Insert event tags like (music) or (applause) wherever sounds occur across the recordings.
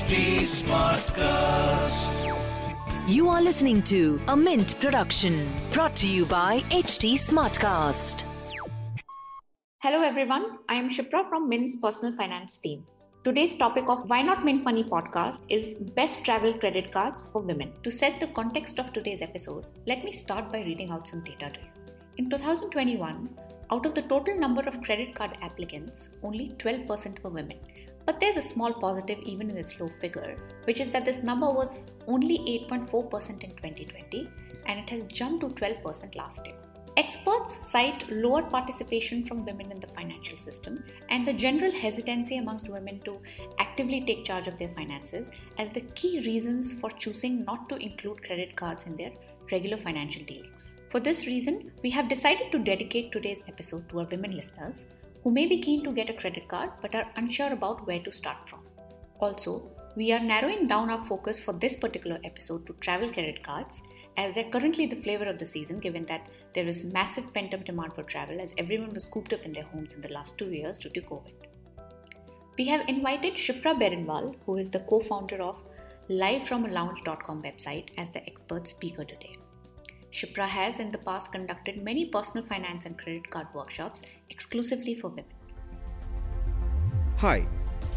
HT Smartcast. You are listening to a Mint production brought to you by HT Smartcast. Hello everyone, I am Shipra from Mint's personal finance team. Today's topic of Why Not Mint Money podcast is best travel credit cards for women. To set the context of today's episode, let me start by reading out some data to you. In 2021, out of the total number of credit card applicants, only 12% were women. But there's a small positive even in this low figure, which is that this number was only 8.4% in 2020 and it has jumped to 12% last year. Experts cite lower participation from women in the financial system and the general hesitancy amongst women to actively take charge of their finances as the key reasons for choosing not to include credit cards in their regular financial dealings. For this reason, we have decided to dedicate today's episode to our women listeners who may be keen to get a credit card but are unsure about where to start from. Also, we are narrowing down our focus for this particular episode to travel credit cards as they're currently the flavor of the season given that there is massive pent up demand for travel as everyone was cooped up in their homes in the last two years due to COVID. We have invited Shipra Berenwal, who is the co founder of livefromalounge.com website, as the expert speaker today. Shipra has in the past conducted many personal finance and credit card workshops exclusively for women. Hi,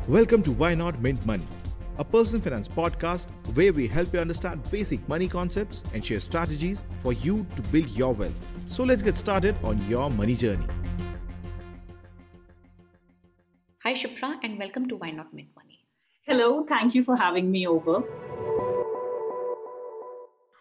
welcome to Why Not Mint Money, a personal finance podcast where we help you understand basic money concepts and share strategies for you to build your wealth. So let's get started on your money journey. Hi, Shipra, and welcome to Why Not Mint Money. Hello, thank you for having me over.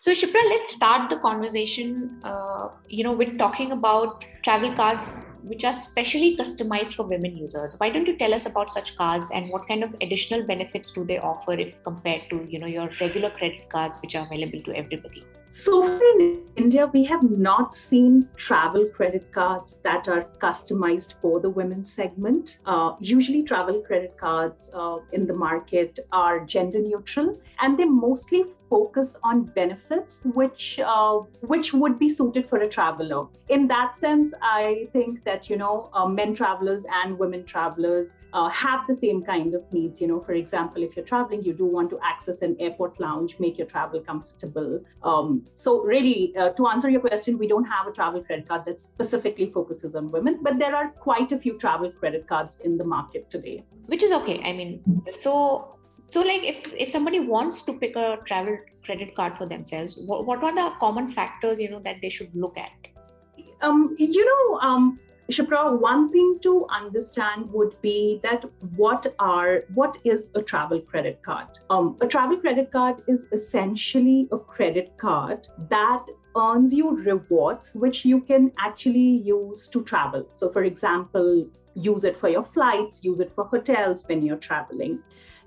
So, Shipra, let's start the conversation. Uh, you know, with talking about travel cards which are specially customized for women users. Why don't you tell us about such cards and what kind of additional benefits do they offer if compared to you know your regular credit cards which are available to everybody? So in India, we have not seen travel credit cards that are customized for the women's segment. Uh, usually, travel credit cards uh, in the market are gender neutral, and they mostly focus on benefits which uh, which would be suited for a traveler. In that sense, I think that you know uh, men travelers and women travelers uh, have the same kind of needs. You know, for example, if you're traveling, you do want to access an airport lounge, make your travel comfortable. Um, so, really, uh, to answer your question, we don't have a travel credit card that specifically focuses on women, but there are quite a few travel credit cards in the market today. Which is okay. I mean, so so like if if somebody wants to pick a travel credit card for themselves, what, what are the common factors you know that they should look at? Um, you know, um, Shipra, one thing to understand would be that what are what is a travel credit card? Um, a travel credit card is essentially a credit card that earns you rewards which you can actually use to travel. So, for example, use it for your flights, use it for hotels when you're traveling.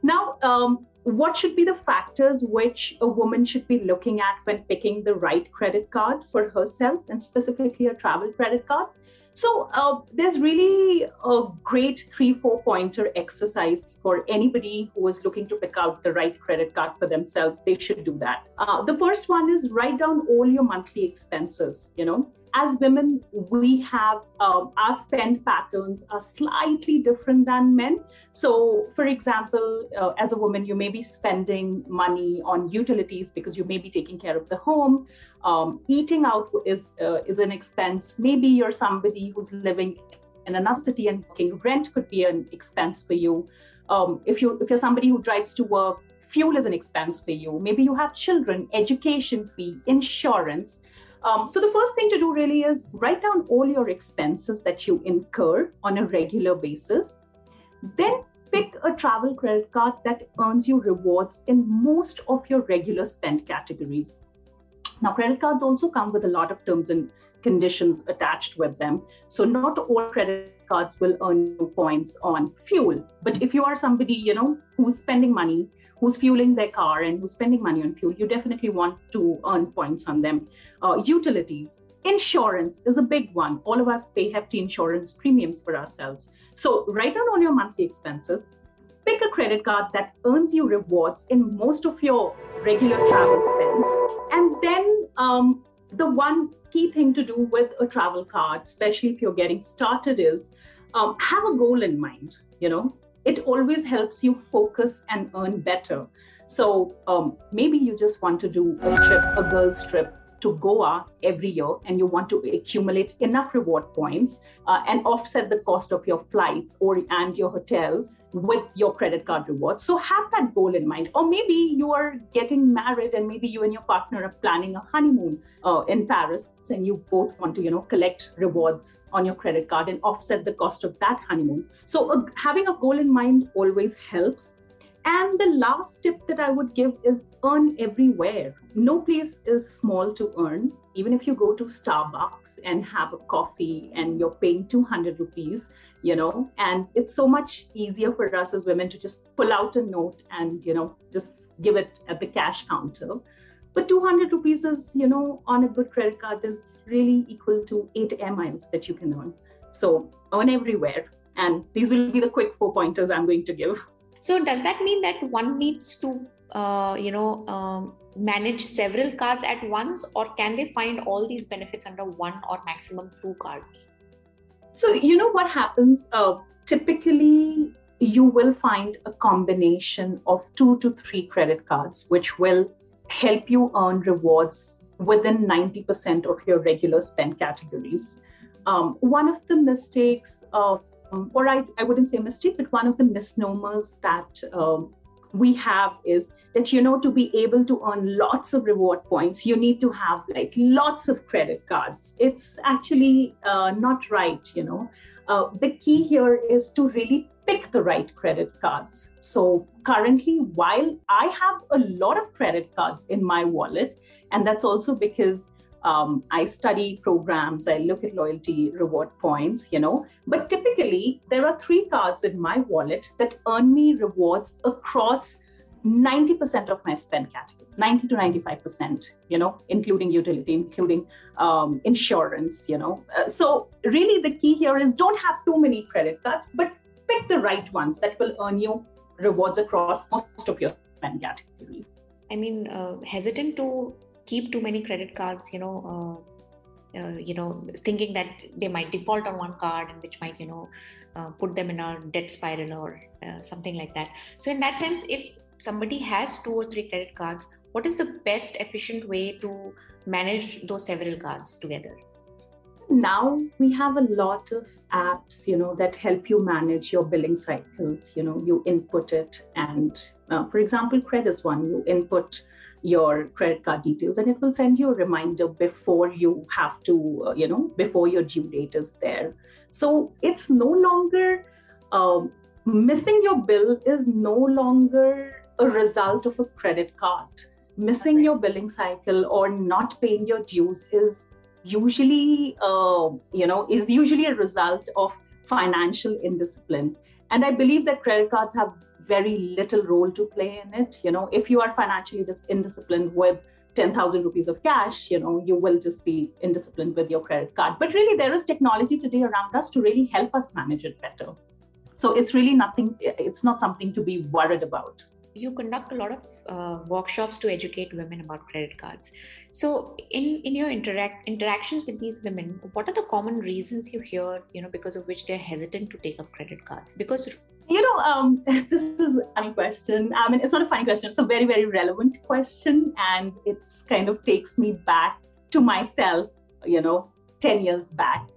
Now, um, what should be the factors which a woman should be looking at when picking the right credit card for herself and specifically a travel credit card? So uh, there's really a great three, four pointer exercise for anybody who is looking to pick out the right credit card for themselves. They should do that. Uh, the first one is write down all your monthly expenses. You know, as women, we have um, our spend patterns are slightly different than men. So, for example, uh, as a woman, you may be spending money on utilities because you may be taking care of the home. Um, eating out is uh, is an expense. Maybe you're somebody who's living in another city and paying rent could be an expense for you. Um, if you if you're somebody who drives to work, fuel is an expense for you. Maybe you have children, education fee, insurance. Um, so the first thing to do really is write down all your expenses that you incur on a regular basis. Then pick a travel credit card that earns you rewards in most of your regular spend categories. Now, credit cards also come with a lot of terms and conditions attached with them. So not all credit cards will earn you points on fuel. But if you are somebody, you know, who's spending money who's fueling their car and who's spending money on fuel, you definitely want to earn points on them. Uh, utilities, insurance is a big one. All of us pay hefty insurance premiums for ourselves. So write down all your monthly expenses. Pick a credit card that earns you rewards in most of your regular travel spends. And then um, the one key thing to do with a travel card, especially if you're getting started, is um, have a goal in mind. You know, it always helps you focus and earn better. So um, maybe you just want to do a trip, a girl's trip to Goa every year and you want to accumulate enough reward points uh, and offset the cost of your flights or and your hotels with your credit card rewards. So have that goal in mind. Or maybe you are getting married and maybe you and your partner are planning a honeymoon uh, in Paris and you both want to you know collect rewards on your credit card and offset the cost of that honeymoon. So uh, having a goal in mind always helps and the last tip that I would give is earn everywhere. No place is small to earn. Even if you go to Starbucks and have a coffee and you're paying 200 rupees, you know, and it's so much easier for us as women to just pull out a note and, you know, just give it at the cash counter. But 200 rupees is, you know, on a good credit card is really equal to eight air miles that you can earn. So earn everywhere. And these will be the quick four pointers I'm going to give. So does that mean that one needs to, uh, you know, um, manage several cards at once, or can they find all these benefits under one or maximum two cards? So you know what happens. Uh, typically, you will find a combination of two to three credit cards, which will help you earn rewards within 90% of your regular spend categories. Um, one of the mistakes of um, or I, I wouldn't say mistake, but one of the misnomers that um, we have is that you know to be able to earn lots of reward points you need to have like lots of credit cards. It's actually uh, not right you know. Uh, the key here is to really pick the right credit cards. So currently while i have a lot of credit cards in my wallet and that's also because um, I study programs, I look at loyalty reward points, you know. But typically, there are three cards in my wallet that earn me rewards across 90% of my spend category, 90 to 95%, you know, including utility, including um, insurance, you know. Uh, so, really, the key here is don't have too many credit cards, but pick the right ones that will earn you rewards across most of your spend categories. I mean, uh, hesitant to keep too many credit cards you know uh, uh, you know thinking that they might default on one card which might you know uh, put them in a debt spiral or uh, something like that. So in that sense if somebody has two or three CRED cards what is the best efficient way to manage those several cards together? Now we have a lot of apps you know that help you manage your billing cycles. You know you input it and uh, for example credit is one you input your credit card details and it will send you a reminder before you have to uh, you know before your due date is there. So it's no longer um, missing your bill is no longer a result of a credit card. Missing your billing cycle or not paying your dues is usually uh, you know is usually a result of financial indiscipline. And i believe that credit cards have very little role to play in it. You know, if you are financially dis- indisciplined with 10,000 rupees of cash, you know, you will just be indisciplined with your credit card. But really, there is technology today around us to really help us manage it better. So it's really nothing, it's not something to be worried about. You conduct a lot of uh, workshops to educate women about credit cards. So, in, in your interact interactions with these women, what are the common reasons you hear, you know, because of which they're hesitant to take up credit cards? Because you know, um, (laughs) this is a funny question. I mean, it's not a funny question. It's a very, very relevant question. And it kind of takes me back to myself, you know, 10 years back.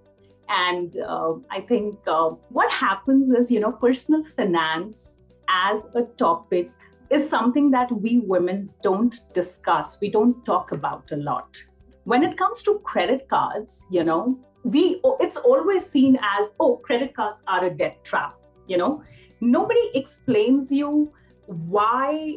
And uh, I think uh, what happens is, you know, personal finance as a topic is something that we women don't discuss, we don't talk about a lot. When it comes to credit cards, you know, we it's always seen as oh credit cards are a debt trap you know? Nobody explains you why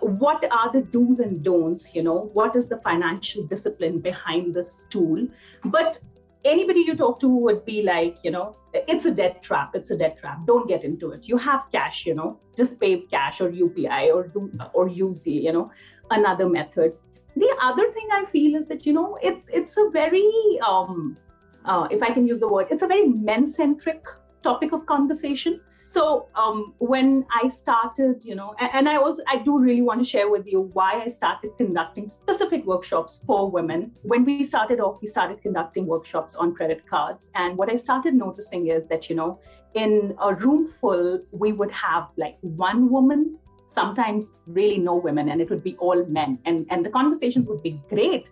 what are the do's and don'ts you know? What is the financial discipline behind this tool? But anybody you talk to would be like you know it's a debt trap it's a debt trap don't get into it. You have cash you know? Just pay cash or upi or do or use you know another method. The other thing i feel is that you know it's it's a very um uh, if i can use the word it's a very men centric topic of conversation. So um, when I started, you know, and, I also I do really want to share with you why I started conducting specific workshops for women. When we started off, we started conducting workshops on credit cards, and what I started noticing is that you know, in a room full, we would have like one woman sometimes really no women and it would be all men. And and the conversations would be great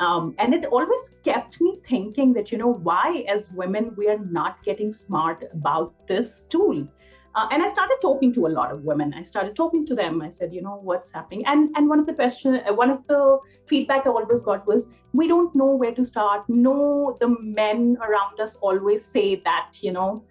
um, and it always kept me thinking that, you know, why as women we are not getting smart about this tool. Uh, and I started talking to a lot of women. I started talking to them. I said, you know, what's happening? And and one of the question, uh, one of the feedback I always got was, we don't know where to start. No, the men around us always say that, you know,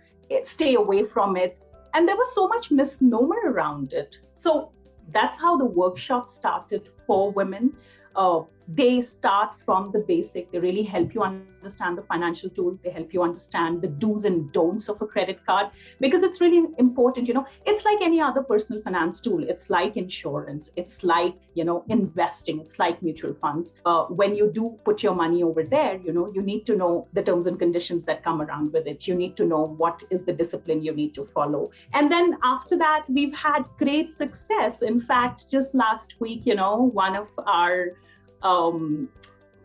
stay away from it. And there was so much misnomer around it. So that's how the workshop started for women. Uh, they start from the basic. They really help you understand the financial tool. They help you understand the do's and don'ts of a credit card because it's really important. You know, it's like any other personal finance tool. It's like insurance. It's like, you know, investing. It's like mutual funds. Uh, when you do put your money over there, you know, you need to know the terms and conditions that come around with it. You need to know what is the discipline you need to follow. And then after that, we've had great success. In fact, just last week, you know, one of our um,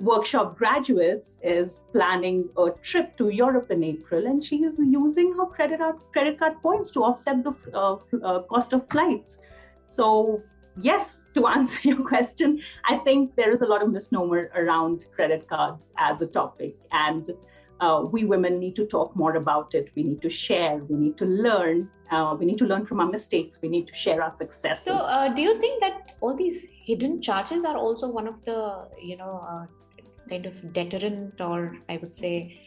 workshop graduates is planning a trip to Europe in April, and she is using her credit card credit card points to offset the uh, uh, cost of flights. So yes, to (laughs) answer your question, I think there is a lot of misnomer around credit cards as a topic, and uh, we women need to talk more about it. We need to share. We need to learn. Uh, we need to learn from our mistakes. We need to share our successes. So, uh, do you think that all these hidden charges are also one of the, you know, uh, kind of deterrent, or I would say,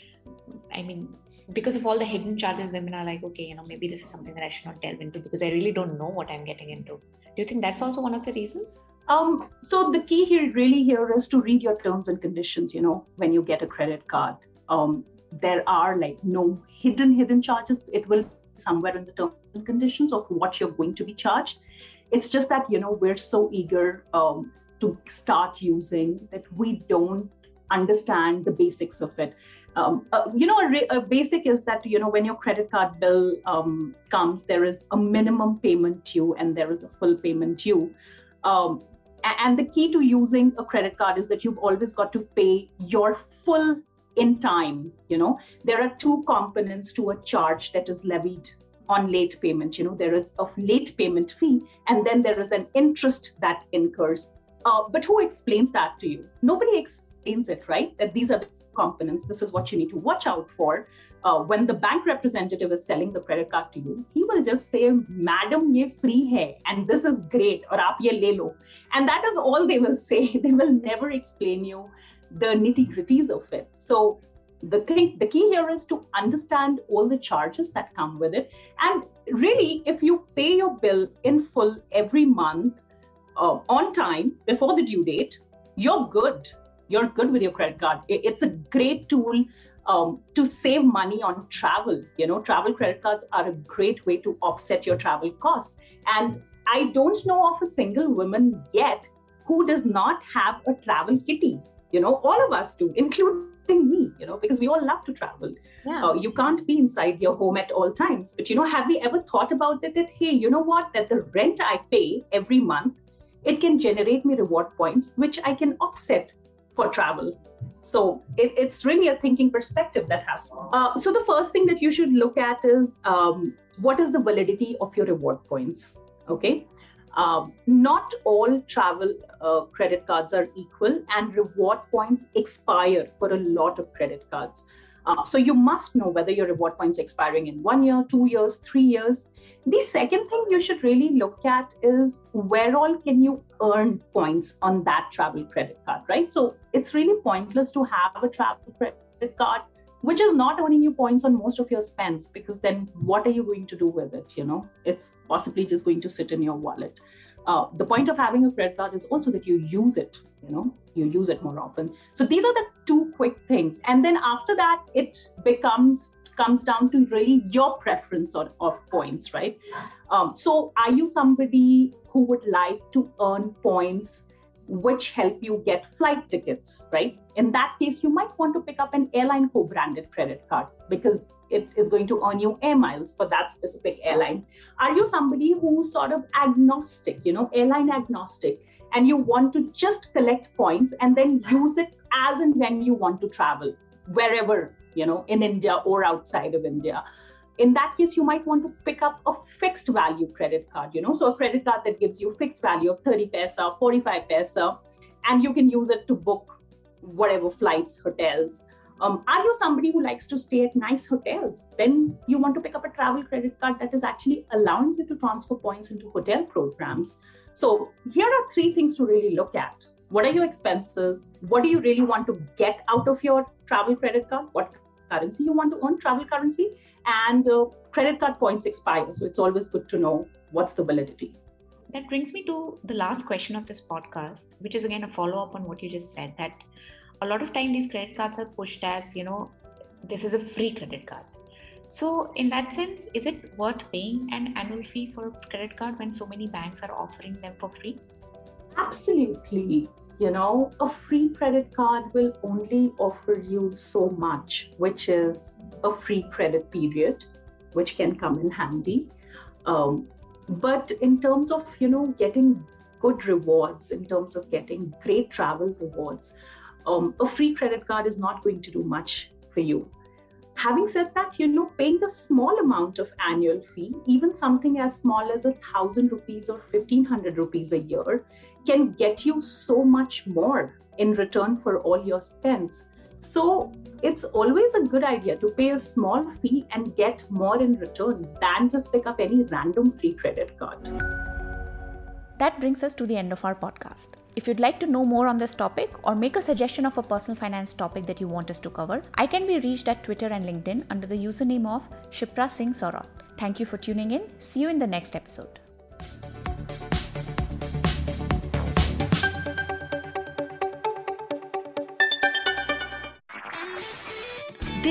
I mean, because of all the hidden charges, women are like, okay, you know, maybe this is something that I should not delve into because I really don't know what I'm getting into. Do you think that's also one of the reasons? Um, so the key here really here is to read your terms and conditions, you know, when you get a credit card um, there are like no hidden hidden charges. It will be somewhere in the terms and conditions of what you're going to be charged. It's just that you know we're so eager um, to start using that we don't understand the basics of it. Um, uh, you know a, re- a, basic is that you know when your credit card bill um, comes there is a minimum payment due and there is a full payment due. Um, and the key to using a credit card is that you've always got to pay your full in time you know. There are two components to a charge that is levied on late payment you know. There is a late payment fee and then there is an interest that incurs. Uh, but who explains that to you? Nobody explains it right? That these are the components. This is what you need to watch out for. Uh, when the bank representative is selling the credit card to you he will just say madam ye free hai and this is great or aap ye le lo. And that is all they will (laughs) say. They will never explain you the nitty gritties of it. So the thing, the key here is to understand all the charges that come with it. And really, if you pay your bill in full every month uh, on time before the due date, you're good. You're good with your credit card. It's a great tool um, to save money on travel. You know, travel credit cards are a great way to offset your travel costs. And I don't know of a single woman yet who does not have a travel kitty you know all of us do including me you know because we all love to travel. Yeah. Uh, you can't be inside your home at all times. But you know have we ever thought about it that hey you know what that the rent i pay every month it can generate me reward points which i can offset for travel? So it, it's really a thinking perspective that has to uh, so the first thing that you should look at is um, what is the validity of your reward points? Okay um, not all travel uh, credit cards are equal, and reward points expire for a lot of credit cards. Uh, so you must know whether your reward points expiring in one year, two years, three years. The second thing you should really look at is where all can you earn points on that travel credit card, right? So it's really pointless to have a travel credit card which is not earning you points on most of your spends because then what are you going to do with it you know? It's possibly just going to sit in your wallet. Uh, the point of having a credit card is also that you use it you know? You use it more often. So these are the two quick things. And then after that it becomes comes down to really your preference of, of points right? Um, so are you somebody who would like to earn points which help you get flight tickets, right? In that case, you might want to pick up an airline co branded credit card because it is going to earn you air miles for that specific airline. Are you somebody who's sort of agnostic, you know, airline agnostic, and you want to just collect points and then use it as and when you want to travel, wherever, you know, in India or outside of India? In that case, you might want to pick up a fixed value credit card, you know, so a credit card that gives you fixed value of 30 paisa, 45 paisa, and you can use it to book whatever flights, hotels, um, are you somebody who likes to stay at nice hotels? Then you want to pick up a travel credit card that is actually allowing you to transfer points into hotel programs. So here are three things to really look at. What are your expenses? What do you really want to get out of your travel credit card? What currency you want to earn, travel currency? And uh, credit card points expire. So it's always good to know what's the validity. That brings me to the last question of this podcast, which is again a follow up on what you just said that a lot of time these credit cards are pushed as you know this is a free credit card so in that sense is it worth paying an annual fee for a credit card when so many banks are offering them for free absolutely you know a free credit card will only offer you so much which is a free credit period which can come in handy um, but in terms of you know getting good rewards in terms of getting great travel rewards um, a free credit card is not going to do much for you. Having said that, you know, paying a small amount of annual fee, even something as small as a thousand rupees or fifteen hundred rupees a year, can get you so much more in return for all your spends. So it's always a good idea to pay a small fee and get more in return than just pick up any random free credit card. That brings us to the end of our podcast. If you'd like to know more on this topic or make a suggestion of a personal finance topic that you want us to cover, I can be reached at Twitter and LinkedIn under the username of Shipra Singh Saurabh. Thank you for tuning in. See you in the next episode.